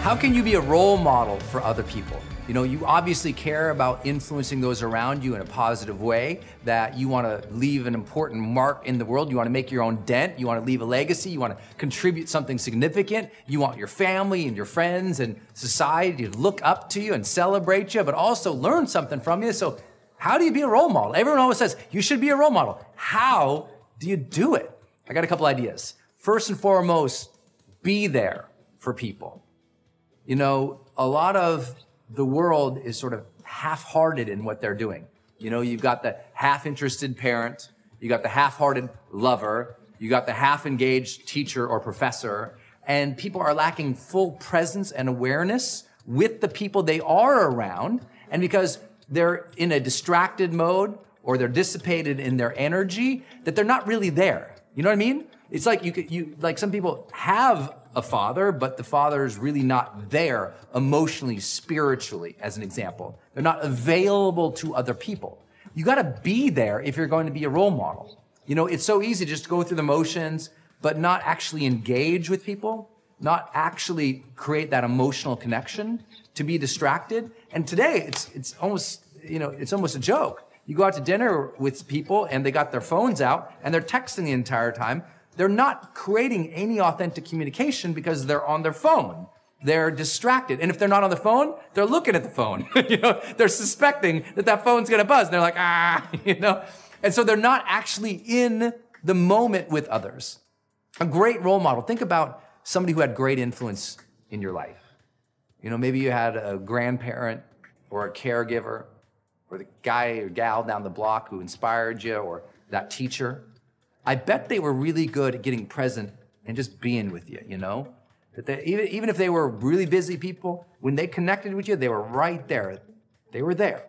How can you be a role model for other people? You know, you obviously care about influencing those around you in a positive way, that you want to leave an important mark in the world. You want to make your own dent. You want to leave a legacy. You want to contribute something significant. You want your family and your friends and society to look up to you and celebrate you, but also learn something from you. So, how do you be a role model? Everyone always says you should be a role model. How do you do it? I got a couple ideas. First and foremost, be there for people. You know, a lot of the world is sort of half hearted in what they're doing. You know, you've got the half interested parent, you got the half hearted lover, you got the half engaged teacher or professor, and people are lacking full presence and awareness with the people they are around. And because they're in a distracted mode or they're dissipated in their energy, that they're not really there. You know what I mean? It's like you could, you, like some people have a father, but the father is really not there emotionally, spiritually, as an example. They're not available to other people. You got to be there if you're going to be a role model. You know, it's so easy just to go through the motions, but not actually engage with people, not actually create that emotional connection, to be distracted. And today, it's it's almost you know it's almost a joke. You go out to dinner with people and they got their phones out and they're texting the entire time they're not creating any authentic communication because they're on their phone. They're distracted. And if they're not on the phone, they're looking at the phone. you know, they're suspecting that that phone's going to buzz. And they're like, ah, you know. And so they're not actually in the moment with others. A great role model. Think about somebody who had great influence in your life. You know, maybe you had a grandparent or a caregiver or the guy or gal down the block who inspired you or that teacher. I bet they were really good at getting present and just being with you, you know? That they, even, even if they were really busy people, when they connected with you, they were right there. They were there.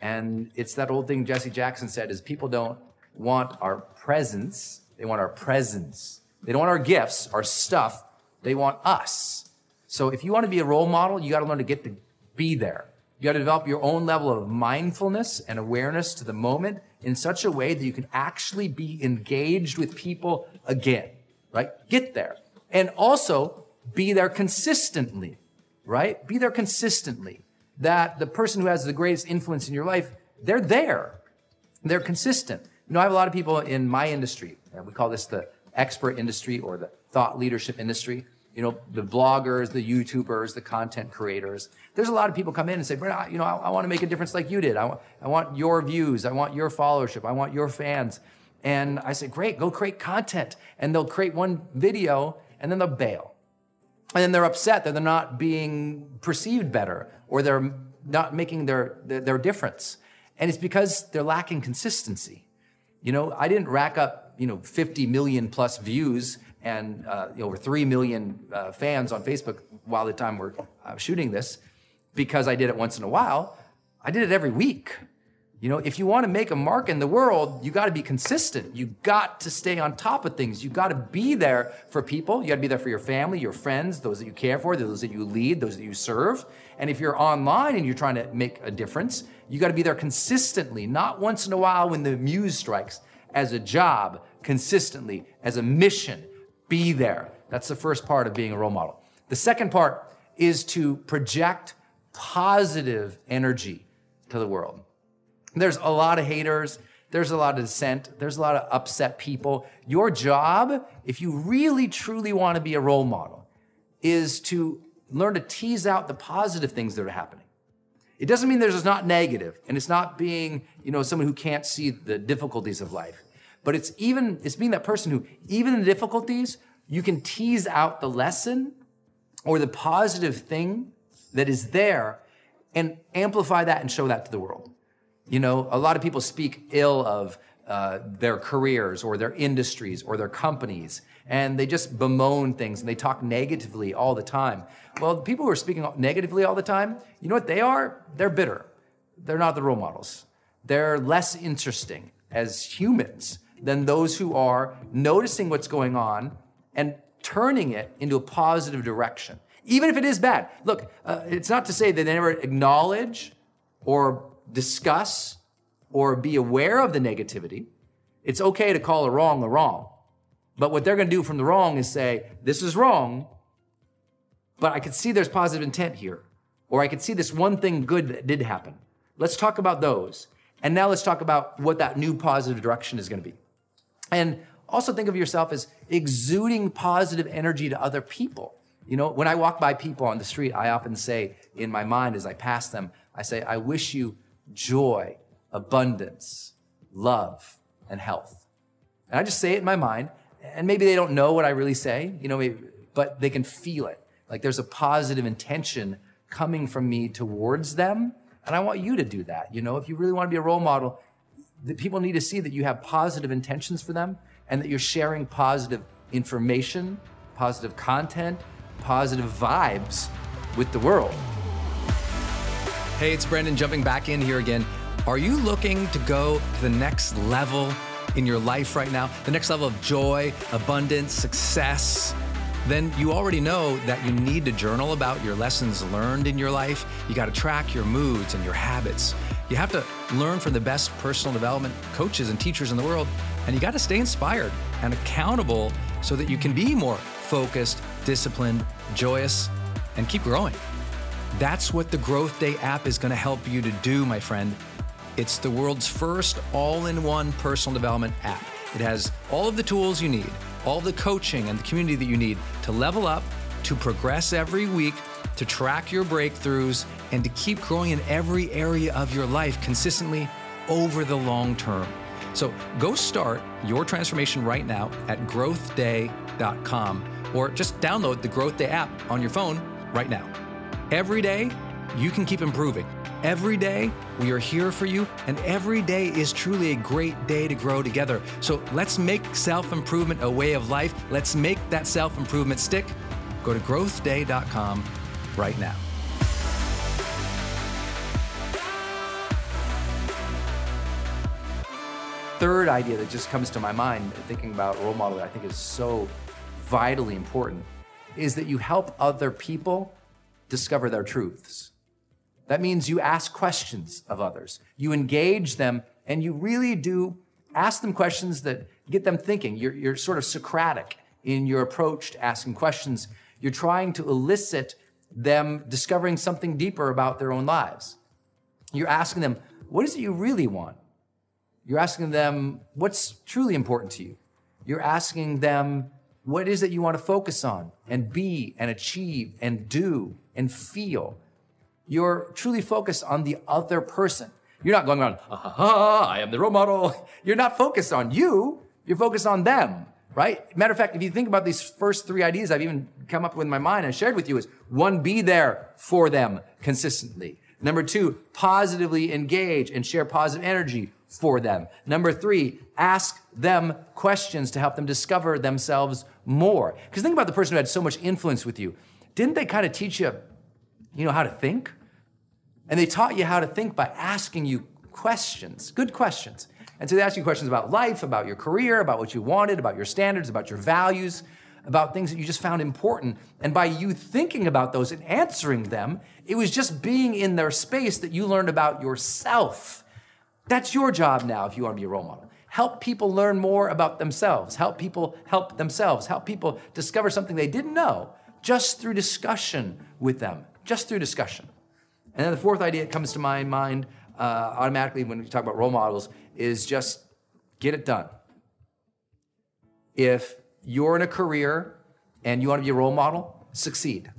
And it's that old thing Jesse Jackson said is people don't want our presents, they want our presence. They don't want our gifts, our stuff, they want us. So if you want to be a role model, you got to learn to get to be there. You got to develop your own level of mindfulness and awareness to the moment in such a way that you can actually be engaged with people again, right? Get there. And also be there consistently, right? Be there consistently. That the person who has the greatest influence in your life, they're there. They're consistent. You know, I have a lot of people in my industry, and we call this the expert industry or the thought leadership industry you know, the bloggers, the YouTubers, the content creators. There's a lot of people come in and say, you know, I, I want to make a difference like you did. I, I want your views. I want your followership. I want your fans. And I say, great, go create content. And they'll create one video and then they'll bail. And then they're upset that they're not being perceived better or they're not making their, their, their difference. And it's because they're lacking consistency. You know, I didn't rack up, you know, 50 million plus views and uh, over 3 million uh, fans on Facebook while the time we're uh, shooting this because I did it once in a while. I did it every week. You know, if you want to make a mark in the world, you got to be consistent. You got to stay on top of things. You got to be there for people. You got to be there for your family, your friends, those that you care for, those that you lead, those that you serve. And if you're online and you're trying to make a difference, you got to be there consistently, not once in a while when the muse strikes, as a job, consistently, as a mission, be there. That's the first part of being a role model. The second part is to project positive energy to the world. There's a lot of haters. There's a lot of dissent. There's a lot of upset people. Your job, if you really truly want to be a role model, is to learn to tease out the positive things that are happening. It doesn't mean there's not negative, and it's not being, you know, someone who can't see the difficulties of life. But it's even, it's being that person who, even in the difficulties, you can tease out the lesson or the positive thing that is there and amplify that and show that to the world. You know, a lot of people speak ill of uh, their careers or their industries or their companies, and they just bemoan things and they talk negatively all the time. Well, the people who are speaking negatively all the time, you know what they are? They're bitter. They're not the role models. They're less interesting as humans than those who are noticing what's going on and turning it into a positive direction, even if it is bad. Look, uh, it's not to say that they never acknowledge or discuss or be aware of the negativity. It's okay to call a wrong a wrong. But what they're going to do from the wrong is say, this is wrong, but I could see there's positive intent here. Or I could see this one thing good that did happen. Let's talk about those. And now let's talk about what that new positive direction is going to be. And also think of yourself as exuding positive energy to other people. You know, when I walk by people on the street, I often say in my mind as I pass them, I say, I wish you joy, abundance, love, and health. And I just say it in my mind, and maybe they don't know what I really say, you know, maybe, but they can feel it. Like there's a positive intention coming from me towards them. And I want you to do that. You know, if you really want to be a role model, the people need to see that you have positive intentions for them and that you're sharing positive information, positive content, positive vibes with the world. Hey, it's Brendon jumping back in here again. Are you looking to go to the next level in your life right now? The next level of joy, abundance, success? Then you already know that you need to journal about your lessons learned in your life. You got to track your moods and your habits. You have to learn from the best personal development coaches and teachers in the world, and you got to stay inspired and accountable so that you can be more focused, disciplined, joyous, and keep growing. That's what the Growth Day app is going to help you to do, my friend. It's the world's first all in one personal development app. It has all of the tools you need, all the coaching and the community that you need to level up, to progress every week, to track your breakthroughs, and to keep growing in every area of your life consistently over the long term. So go start your transformation right now at growthday.com or just download the Growth Day app on your phone right now. Every day, you can keep improving. Every day, we are here for you, and every day is truly a great day to grow together. So let's make self improvement a way of life. Let's make that self improvement stick. Go to growthday.com right now. Third idea that just comes to my mind, thinking about role model I think is so vitally important, is that you help other people discover their truths. That means you ask questions of others, you engage them, and you really do ask them questions that get them thinking. You're, you're sort of Socratic in your approach to asking questions. You're trying to elicit them discovering something deeper about their own lives. You're asking them, what is it you really want? You're asking them, what's truly important to you? You're asking them, what is it you want to focus on and be and achieve and do and feel? you're truly focused on the other person. You're not going around, ah, ha ha ha, I am the role model. You're not focused on you, you're focused on them, right? Matter of fact, if you think about these first three ideas I've even come up with in my mind and shared with you is one, be there for them consistently. Number two, positively engage and share positive energy for them. Number three, ask them questions to help them discover themselves more. Because think about the person who had so much influence with you. Didn't they kind of teach you you know how to think? And they taught you how to think by asking you questions, good questions. And so they ask you questions about life, about your career, about what you wanted, about your standards, about your values, about things that you just found important. And by you thinking about those and answering them, it was just being in their space that you learned about yourself. That's your job now if you want to be a role model. Help people learn more about themselves. Help people help themselves. Help people discover something they didn't know just through discussion with them just through discussion. And then the fourth idea that comes to my mind uh, automatically when we talk about role models is just get it done. If you're in a career and you want to be a role model, succeed.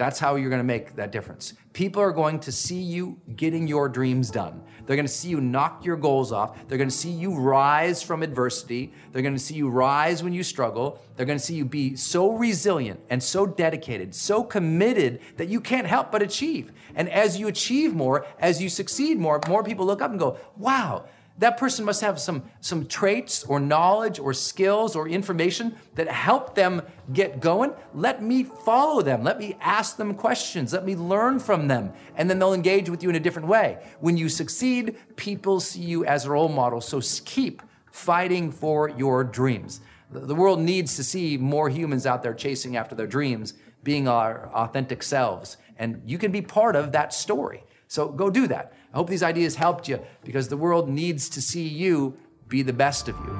That's how you're gonna make that difference. People are going to see you getting your dreams done. They're gonna see you knock your goals off. They're gonna see you rise from adversity. They're gonna see you rise when you struggle. They're gonna see you be so resilient and so dedicated, so committed that you can't help but achieve. And as you achieve more, as you succeed more, more people look up and go, wow, that person must have some, some traits or knowledge or skills or information that help them get going. Let me follow them. Let me ask them questions. Let me learn from them. And then they'll engage with you in a different way. When you succeed, people see you as a role model. So keep fighting for your dreams. The world needs to see more humans out there chasing after their dreams, being our authentic selves. And you can be part of that story. So go do that. I hope these ideas helped you because the world needs to see you be the best of you.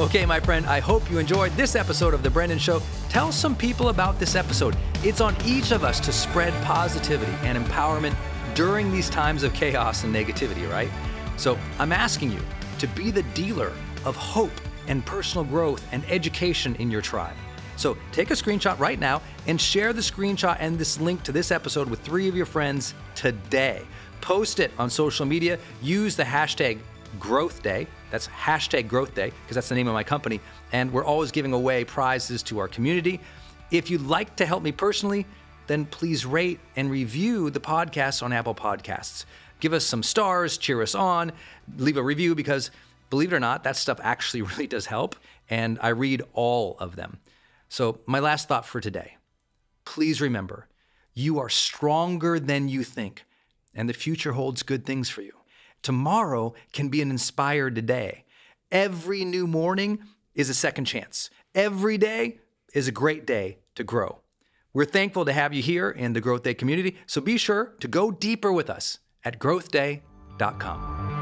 Okay, my friend, I hope you enjoyed this episode of The Brendon Show. Tell some people about this episode. It's on each of us to spread positivity and empowerment during these times of chaos and negativity, right? So I'm asking you to be the dealer of hope and personal growth and education in your tribe. So take a screenshot right now and share the screenshot and this link to this episode with three of your friends today. Post it on social media. Use the hashtag Growth Day. That's hashtag Growth Day because that's the name of my company. And we're always giving away prizes to our community. If you'd like to help me personally, then please rate and review the podcast on Apple Podcasts. Give us some stars, cheer us on, leave a review because believe it or not, that stuff actually really does help. And I read all of them. So, my last thought for today please remember you are stronger than you think, and the future holds good things for you. Tomorrow can be an inspired day. Every new morning is a second chance. Every day is a great day to grow. We're thankful to have you here in the Growth Day community, so be sure to go deeper with us at growthday.com.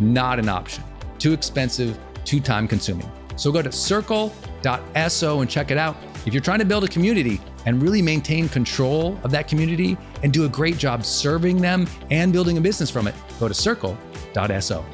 not an option. Too expensive, too time consuming. So go to circle.so and check it out. If you're trying to build a community and really maintain control of that community and do a great job serving them and building a business from it, go to circle.so.